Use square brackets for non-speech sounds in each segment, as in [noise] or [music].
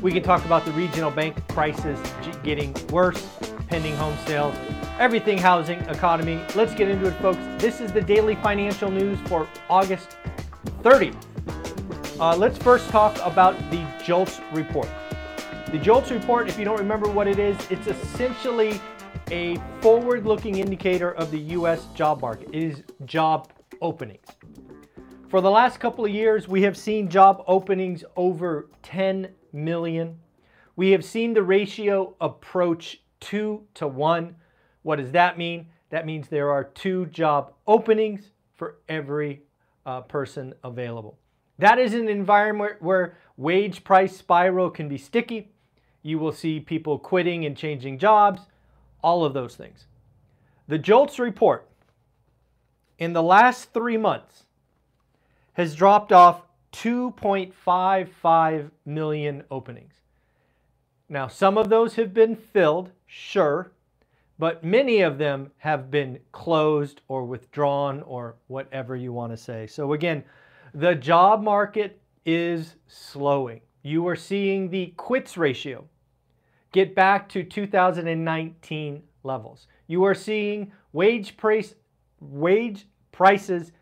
We can talk about the regional bank crisis getting worse, pending home sales, everything housing, economy. Let's get into it, folks. This is the daily financial news for August 30th. Uh, let's first talk about the JOLTS report. The JOLTS report, if you don't remember what it is, it's essentially a forward looking indicator of the US job market. It is job openings. For the last couple of years, we have seen job openings over 10 million. We have seen the ratio approach 2 to 1. What does that mean? That means there are two job openings for every uh, person available. That is an environment where wage price spiral can be sticky. You will see people quitting and changing jobs all of those things. The JOLTS report in the last three months has dropped off 2.55 million openings. Now, some of those have been filled, sure, but many of them have been closed or withdrawn or whatever you want to say. So, again, the job market is slowing. You are seeing the quits ratio get back to 2019 levels. You are seeing wage price wage prices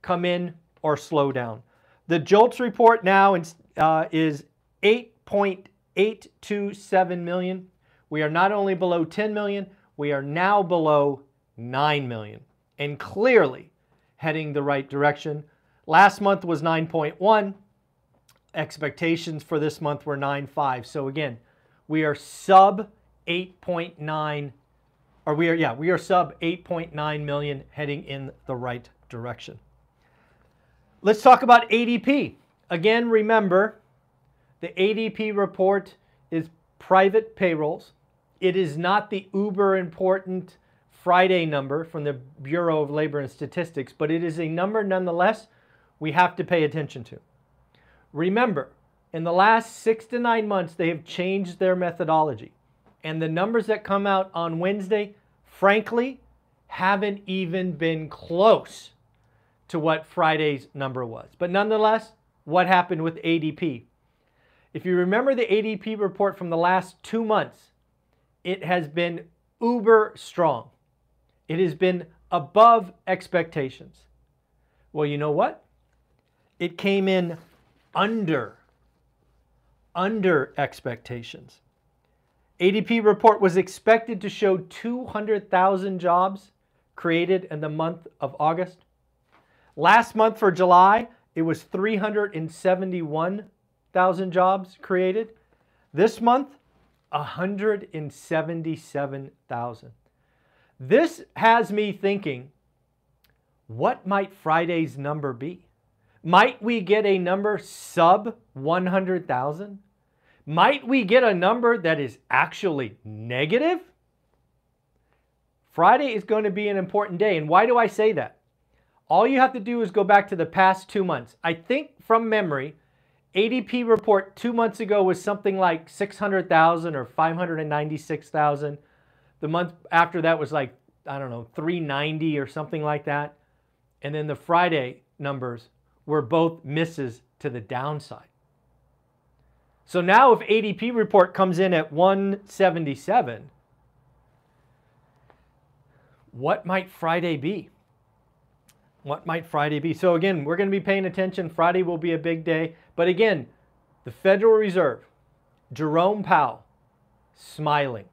come in or slow down. The JOLTS report now uh, is 8.827 million. We are not only below 10 million, we are now below 9 million and clearly heading the right direction. Last month was 9.1. Expectations for this month were 9.5. So again, we are sub 8.9 or we are yeah, we are sub 8.9 million heading in the right direction. Let's talk about ADP. Again, remember the ADP report is private payrolls. It is not the uber important Friday number from the Bureau of Labor and Statistics, but it is a number nonetheless we have to pay attention to. Remember, in the last six to nine months, they have changed their methodology. And the numbers that come out on Wednesday, frankly, haven't even been close to what Friday's number was. But nonetheless, what happened with ADP? If you remember the ADP report from the last two months, it has been uber strong. It has been above expectations. Well, you know what? It came in under under expectations. ADP report was expected to show 200,000 jobs created in the month of August. Last month for July, it was 371,000 jobs created. This month, 177,000. This has me thinking, what might Friday's number be? Might we get a number sub 100,000? Might we get a number that is actually negative? Friday is going to be an important day. And why do I say that? All you have to do is go back to the past two months. I think from memory, ADP report two months ago was something like 600,000 or 596,000. The month after that was like, I don't know, 390 or something like that. And then the Friday numbers were both misses to the downside. So now if ADP report comes in at 177, what might Friday be? What might Friday be? So again, we're going to be paying attention. Friday will be a big day. But again, the Federal Reserve, Jerome Powell, smiling.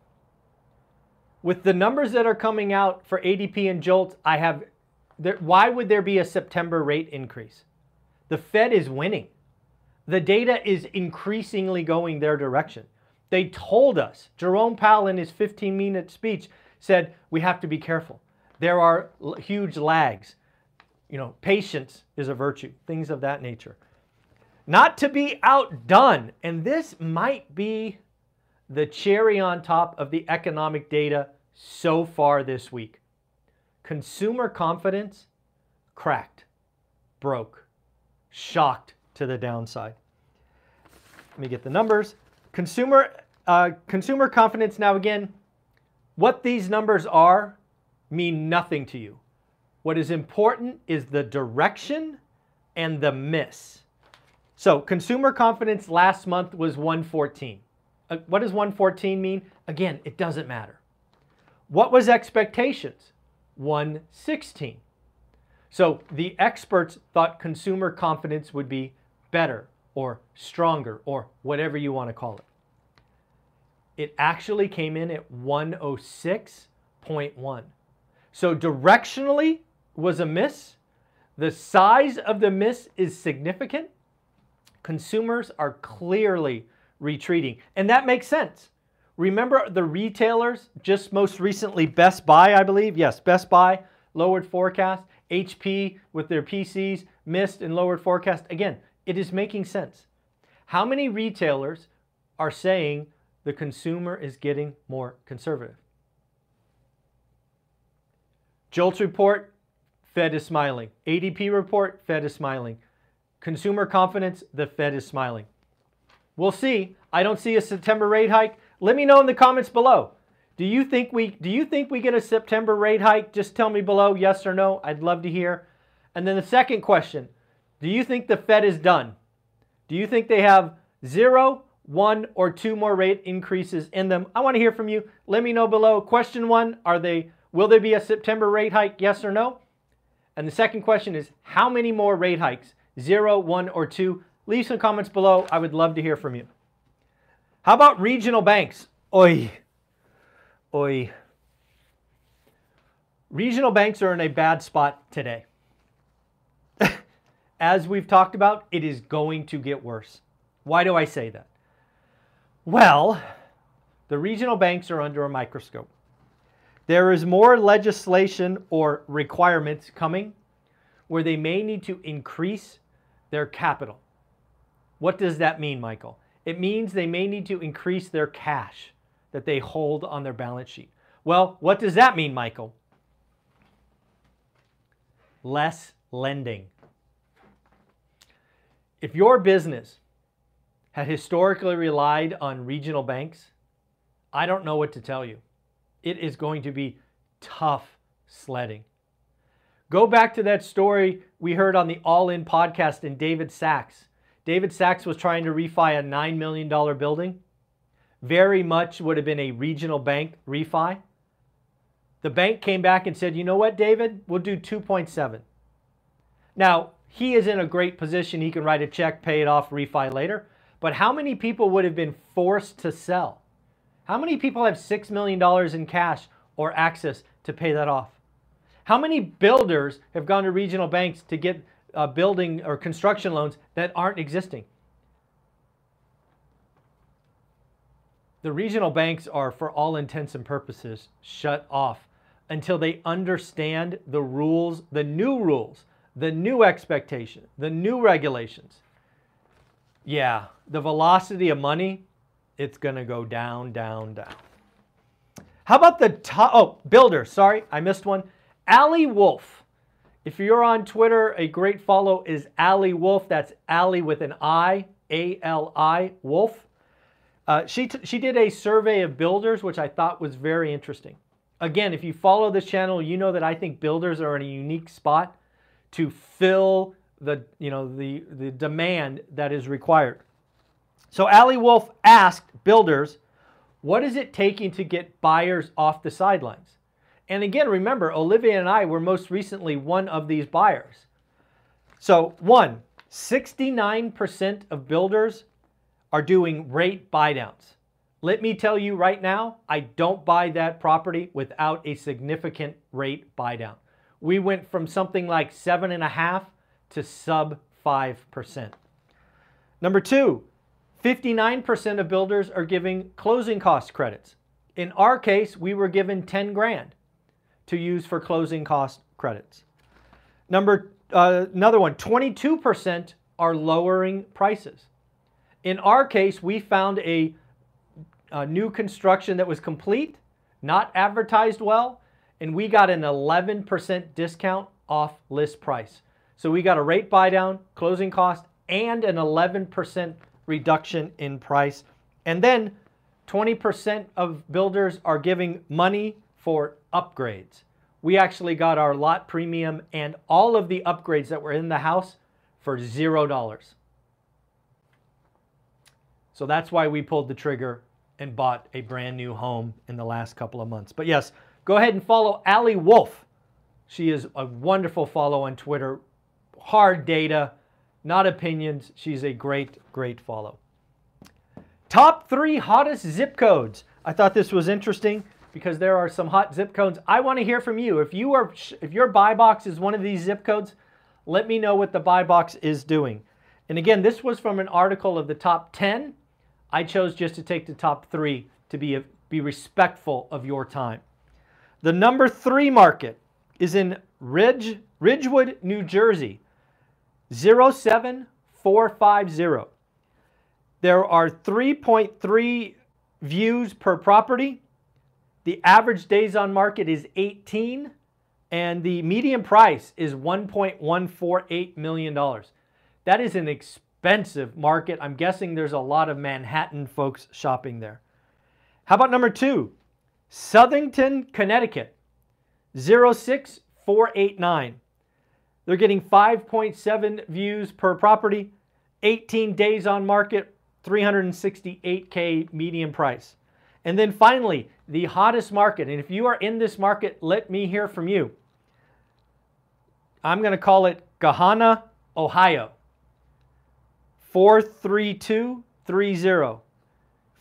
With the numbers that are coming out for ADP and JOLTS, I have there, why would there be a September rate increase? The Fed is winning. The data is increasingly going their direction. They told us, Jerome Powell in his 15 minute speech said, we have to be careful. There are huge lags. You know, patience is a virtue, things of that nature. Not to be outdone, and this might be the cherry on top of the economic data so far this week. Consumer confidence cracked, broke, shocked to the downside. Let me get the numbers. Consumer uh, consumer confidence. Now again, what these numbers are mean nothing to you. What is important is the direction and the miss. So consumer confidence last month was 114. Uh, what does 114 mean? Again, it doesn't matter. What was expectations? 116. So the experts thought consumer confidence would be better or stronger or whatever you want to call it. It actually came in at 106.1. So directionally was a miss. The size of the miss is significant. Consumers are clearly retreating. And that makes sense. Remember the retailers, just most recently Best Buy, I believe. Yes, Best Buy lowered forecast. HP with their PCs missed and lowered forecast. Again, it is making sense. How many retailers are saying the consumer is getting more conservative? JOLTS report, Fed is smiling. ADP report, Fed is smiling. Consumer confidence, the Fed is smiling. We'll see. I don't see a September rate hike. Let me know in the comments below. Do you think we do you think we get a September rate hike? Just tell me below yes or no. I'd love to hear. And then the second question, do you think the Fed is done? Do you think they have zero, one, or two more rate increases in them? I want to hear from you. Let me know below. Question one, are they will there be a September rate hike? Yes or no? And the second question is how many more rate hikes? Zero, one, or two? Leave some comments below. I would love to hear from you. How about regional banks? Oi. Oi. Regional banks are in a bad spot today. [laughs] As we've talked about, it is going to get worse. Why do I say that? Well, the regional banks are under a microscope. There is more legislation or requirements coming where they may need to increase their capital. What does that mean, Michael? It means they may need to increase their cash that they hold on their balance sheet. Well, what does that mean, Michael? Less lending. If your business had historically relied on regional banks, I don't know what to tell you. It is going to be tough sledding. Go back to that story we heard on the All In podcast in David Sacks. David Sacks was trying to refi a $9 million building. Very much would have been a regional bank refi. The bank came back and said, you know what, David? We'll do 2.7. Now, he is in a great position. He can write a check, pay it off, refi later. But how many people would have been forced to sell? How many people have $6 million in cash or access to pay that off? How many builders have gone to regional banks to get uh, building or construction loans that aren't existing? The regional banks are, for all intents and purposes, shut off until they understand the rules, the new rules the new expectation, the new regulations, yeah, the velocity of money, it's going to go down, down, down. How about the top? Oh, builder. Sorry, I missed one. Ali Wolf. If you're on Twitter, a great follow is Ali Wolf. That's Ali with an I, A L I, Wolf. Uh, she, she did a survey of builders, which I thought was very interesting. Again, if you follow this channel, you know that I think builders are in a unique spot to fill the, you know, the, the demand that is required. So Ali Wolf asked builders, what is it taking to get buyers off the sidelines? And again, remember, Olivia and I were most recently one of these buyers. So, one, 69% of builders are doing rate buydowns. Let me tell you right now, I don't buy that property without a significant rate buydown we went from something like 7.5 to sub 5%. Number two, 59% of builders are giving closing cost credits. In our case, we were given 10 grand to use for closing cost credits. Number uh, another one, 22% are lowering prices. In our case, we found a uh, new construction that was complete, not advertised well, and we got an 11% discount off list price. So we got a rate buy down, closing cost, and an 11% reduction in price. And then 20% of builders are giving money for upgrades. We actually got our lot premium and all of the upgrades that were in the house for $0. So that's why we pulled the trigger and bought a brand new home in the last couple of months. But yes, go ahead and follow Ali Wolf. She is a wonderful follow on Twitter. Hard data, not opinions. She's a great, great follow. Top three hottest zip codes. I thought this was interesting because there are some hot zip codes. I want to hear from you. If you are, if your buy box is one of these zip codes, let me know what the buy box is doing. And again, this was from an article of the top 10. I chose just to take the top three to be, be respectful of your time. The number three market is in Ridge, Ridgewood, New Jersey, 07450. There are 3.3 views per property. The average days on market is 18, and the median price is $1.148 million. That is an expensive market. I'm guessing there's a lot of Manhattan folks shopping there. How about number two? Southington, Connecticut, 06489. They're getting 5.7 views per property, 18 days on market, 368K median price. And then finally, the hottest market. And if you are in this market, let me hear from you. I'm going to call it Gahanna, Ohio. 43230.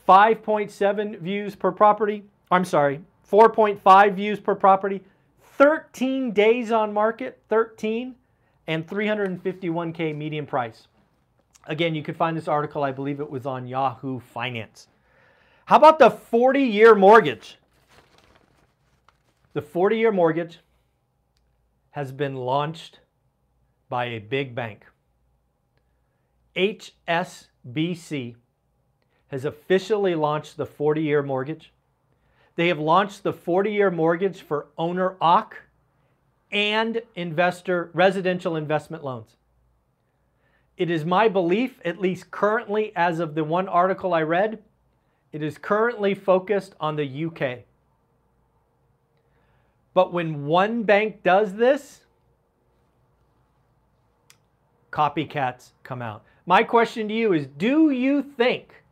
5.7 views per property. I'm sorry, 4.5 views per property. 13 days on market, 13, and 351K median price. Again, you can find this article, I believe it was on Yahoo Finance. How about the 40 year mortgage? The 40 year mortgage has been launched by a big bank. HSBC has officially launched the 40 year mortgage. They have launched the 40 year mortgage for owner OC and investor residential investment loans. It is my belief, at least currently, as of the one article I read, it is currently focused on the UK. But when one bank does this, copycats come out. My question to you is do you think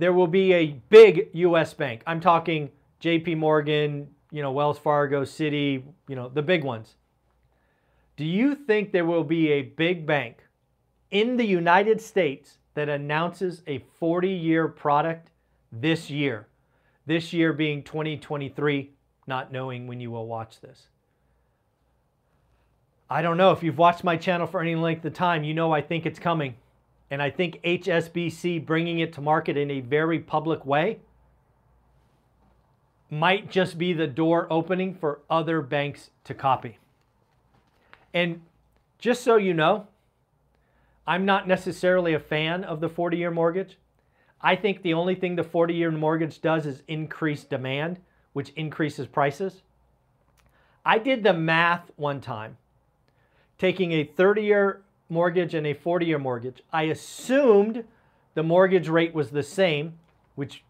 there will be a big US bank? I'm talking JP Morgan, you know, Wells Fargo, Citi, you know, the big ones. Do you think there will be a big bank in the United States that announces a 40 year product this year. This year being 2023, not knowing when you will watch this. I don't know. If you've watched my channel for any length of time, you know I think it's coming. And I think HSBC bringing it to market in a very public way might just be the door opening for other banks to copy. And just so you know, I'm not necessarily a fan of the 40 year mortgage. I think the only thing the 40 year mortgage does is increase demand, which increases prices. I did the math one time, taking a 30 year mortgage and a 40 year mortgage. I assumed the mortgage rate was the same, which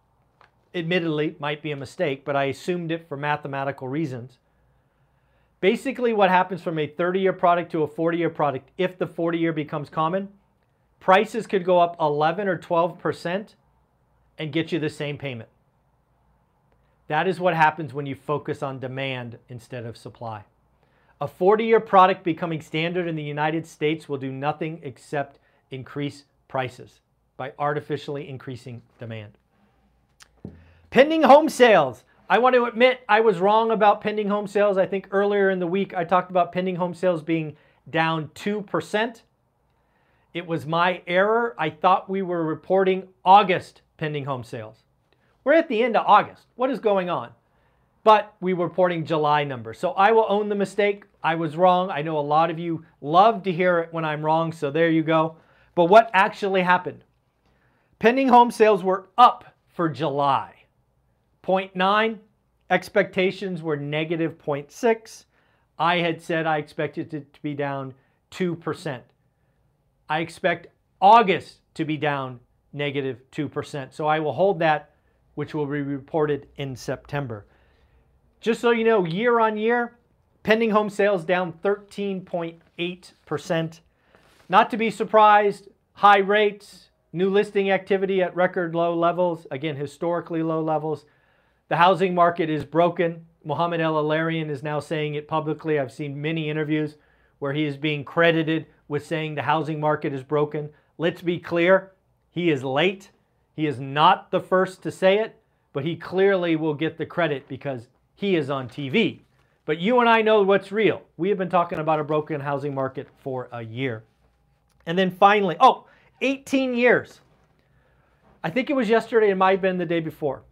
admittedly might be a mistake, but I assumed it for mathematical reasons. Basically, what happens from a 30 year product to a 40 year product, if the 40 year becomes common, prices could go up 11 or 12% and get you the same payment. That is what happens when you focus on demand instead of supply. A 40 year product becoming standard in the United States will do nothing except increase prices by artificially increasing demand. Pending home sales. I want to admit I was wrong about pending home sales. I think earlier in the week I talked about pending home sales being down 2%. It was my error. I thought we were reporting August pending home sales. We're at the end of August. What is going on? But we were reporting July numbers. So I will own the mistake. I was wrong. I know a lot of you love to hear it when I'm wrong. So there you go. But what actually happened? Pending home sales were up for July. 0.9, expectations were negative 0.6. I had said I expected it to be down 2%. I expect August to be down negative 2%. So I will hold that, which will be reported in September. Just so you know, year on year, pending home sales down 13.8%. Not to be surprised, high rates, new listing activity at record low levels, again, historically low levels. The housing market is broken. Mohamed El-Erian is now saying it publicly. I've seen many interviews where he is being credited with saying the housing market is broken. Let's be clear, he is late. He is not the first to say it, but he clearly will get the credit because he is on TV. But you and I know what's real. We have been talking about a broken housing market for a year. And then finally, oh, 18 years. I think it was yesterday, it might have been the day before.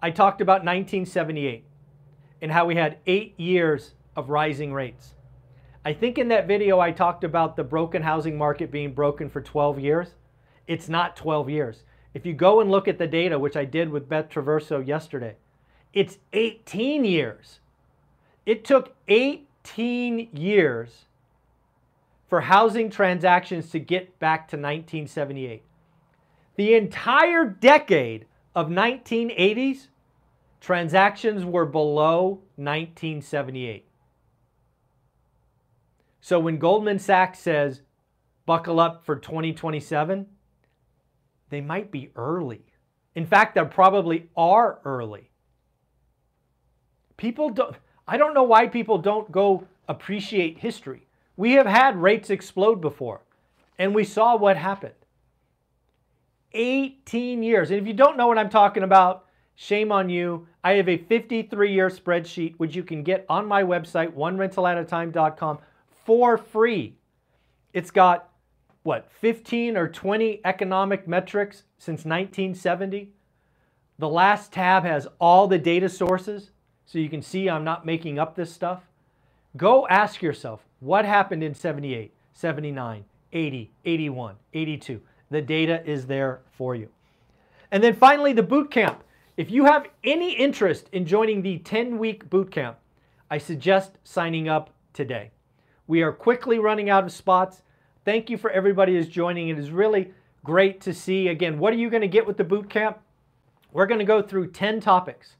I talked about 1978 and how we had eight years of rising rates. I think in that video I talked about the broken housing market being broken for 12 years. It's not 12 years. If you go and look at the data, which I did with Beth Traverso yesterday, it's 18 years. It took 18 years for housing transactions to get back to 1978. The entire decade of 1980s, transactions were below 1978. So when Goldman Sachs says, buckle up for 2027, they might be early. In fact, they probably are early. People don't, I don't know why people don't go appreciate history. We have had rates explode before, and we saw what happened. 18 years. And if you don't know what I'm talking about, shame on you. I have a 53 year spreadsheet, which you can get on my website, onerentalatatime.com, for free. It's got what, 15 or 20 economic metrics since 1970. The last tab has all the data sources, so you can see I'm not making up this stuff. Go ask yourself, what happened in 78, 79, 80, 81, 82? The data is there for you. And then finally, the boot camp. If you have any interest in joining the 10-week boot camp, I suggest signing up today. We are quickly running out of spots. Thank you for everybody who's joining. It is really great to see. Again, what are you going to get with the boot camp? We're going to go through 10 topics.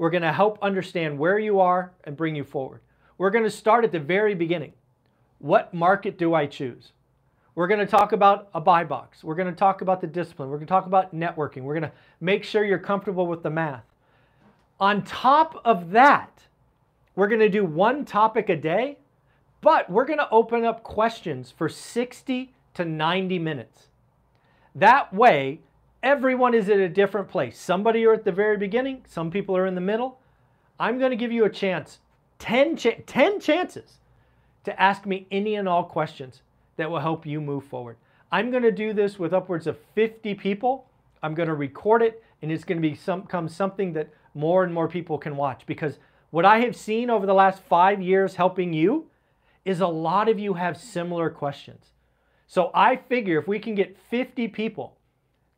We're going to help understand where you are and bring you forward. We're going to start at the very beginning. What market do I choose? We're going to talk about a buy box. We're going to talk about the discipline. We're going to talk about networking. We're going to make sure you're comfortable with the math. On top of that, we're going to do one topic a day but we're going to open up questions for 60 to 90 minutes. That way, everyone is at a different place. Somebody are at the very beginning, some people are in the middle. I'm going to give you a chance, 10, ch- 10 chances to ask me any and all questions that will help you move forward. I'm going to do this with upwards of 50 people. I'm going to record it, and it's going to become something that more and more people can watch because what I have seen over the last five years helping you is a lot of you have similar questions. So I figure if we can get 50 people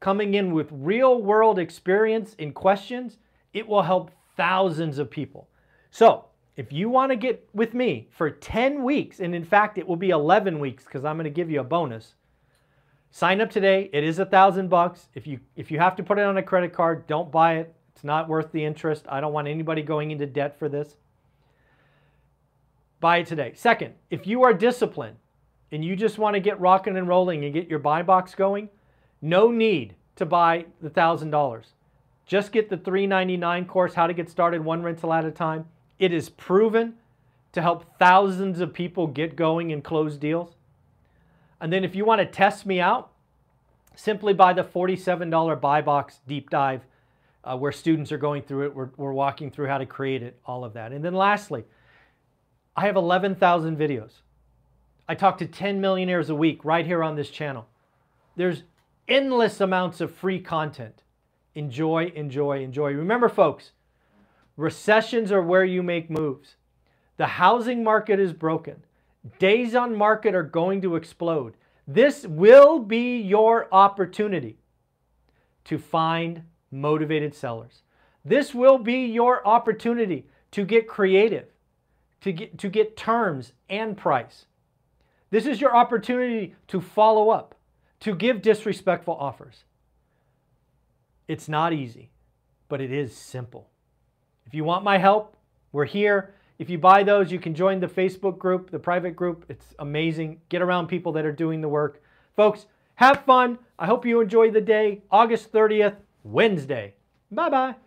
coming in with real world experience in questions, it will help thousands of people. So if you want to get with me for 10 weeks, and in fact, it will be 11 weeks because I'm going to give you a bonus. Sign up today. It is a thousand bucks. If you if you have to put it on a credit card, don't buy it. It's not worth the interest. I don't want anybody going into debt for this. Buy it today. Second, if you are disciplined and you just want to get rocking and rolling and get your buy box going, no need to buy the $1,000. Just get the 399 course, How to Get Started One Rental at a Time. It is proven to help thousands of people get going and close deals. And then if you want to test me out, simply buy the $47 buy box deep dive uh, where students are going through it. We're, we're walking through how to create it, all of that. And then lastly, I have 11,000 videos. I talk to 10 millionaires a week right here on this channel. There's endless amounts of free content. Enjoy, enjoy, enjoy. Remember, folks, recessions are where you make moves. The housing market is broken. Days on market are going to explode. This will be your opportunity to find motivated sellers. This will be your opportunity to get creative, to get, to get terms and price. This is your opportunity to follow up, to give disrespectful offers. It's not easy, but it is simple. If you want my help, we're here. If you buy those, you can join the Facebook group, the private group. It's amazing. Get around people that are doing the work. Folks, have fun. I hope you enjoy the day. August 30th, Wednesday. Bye bye.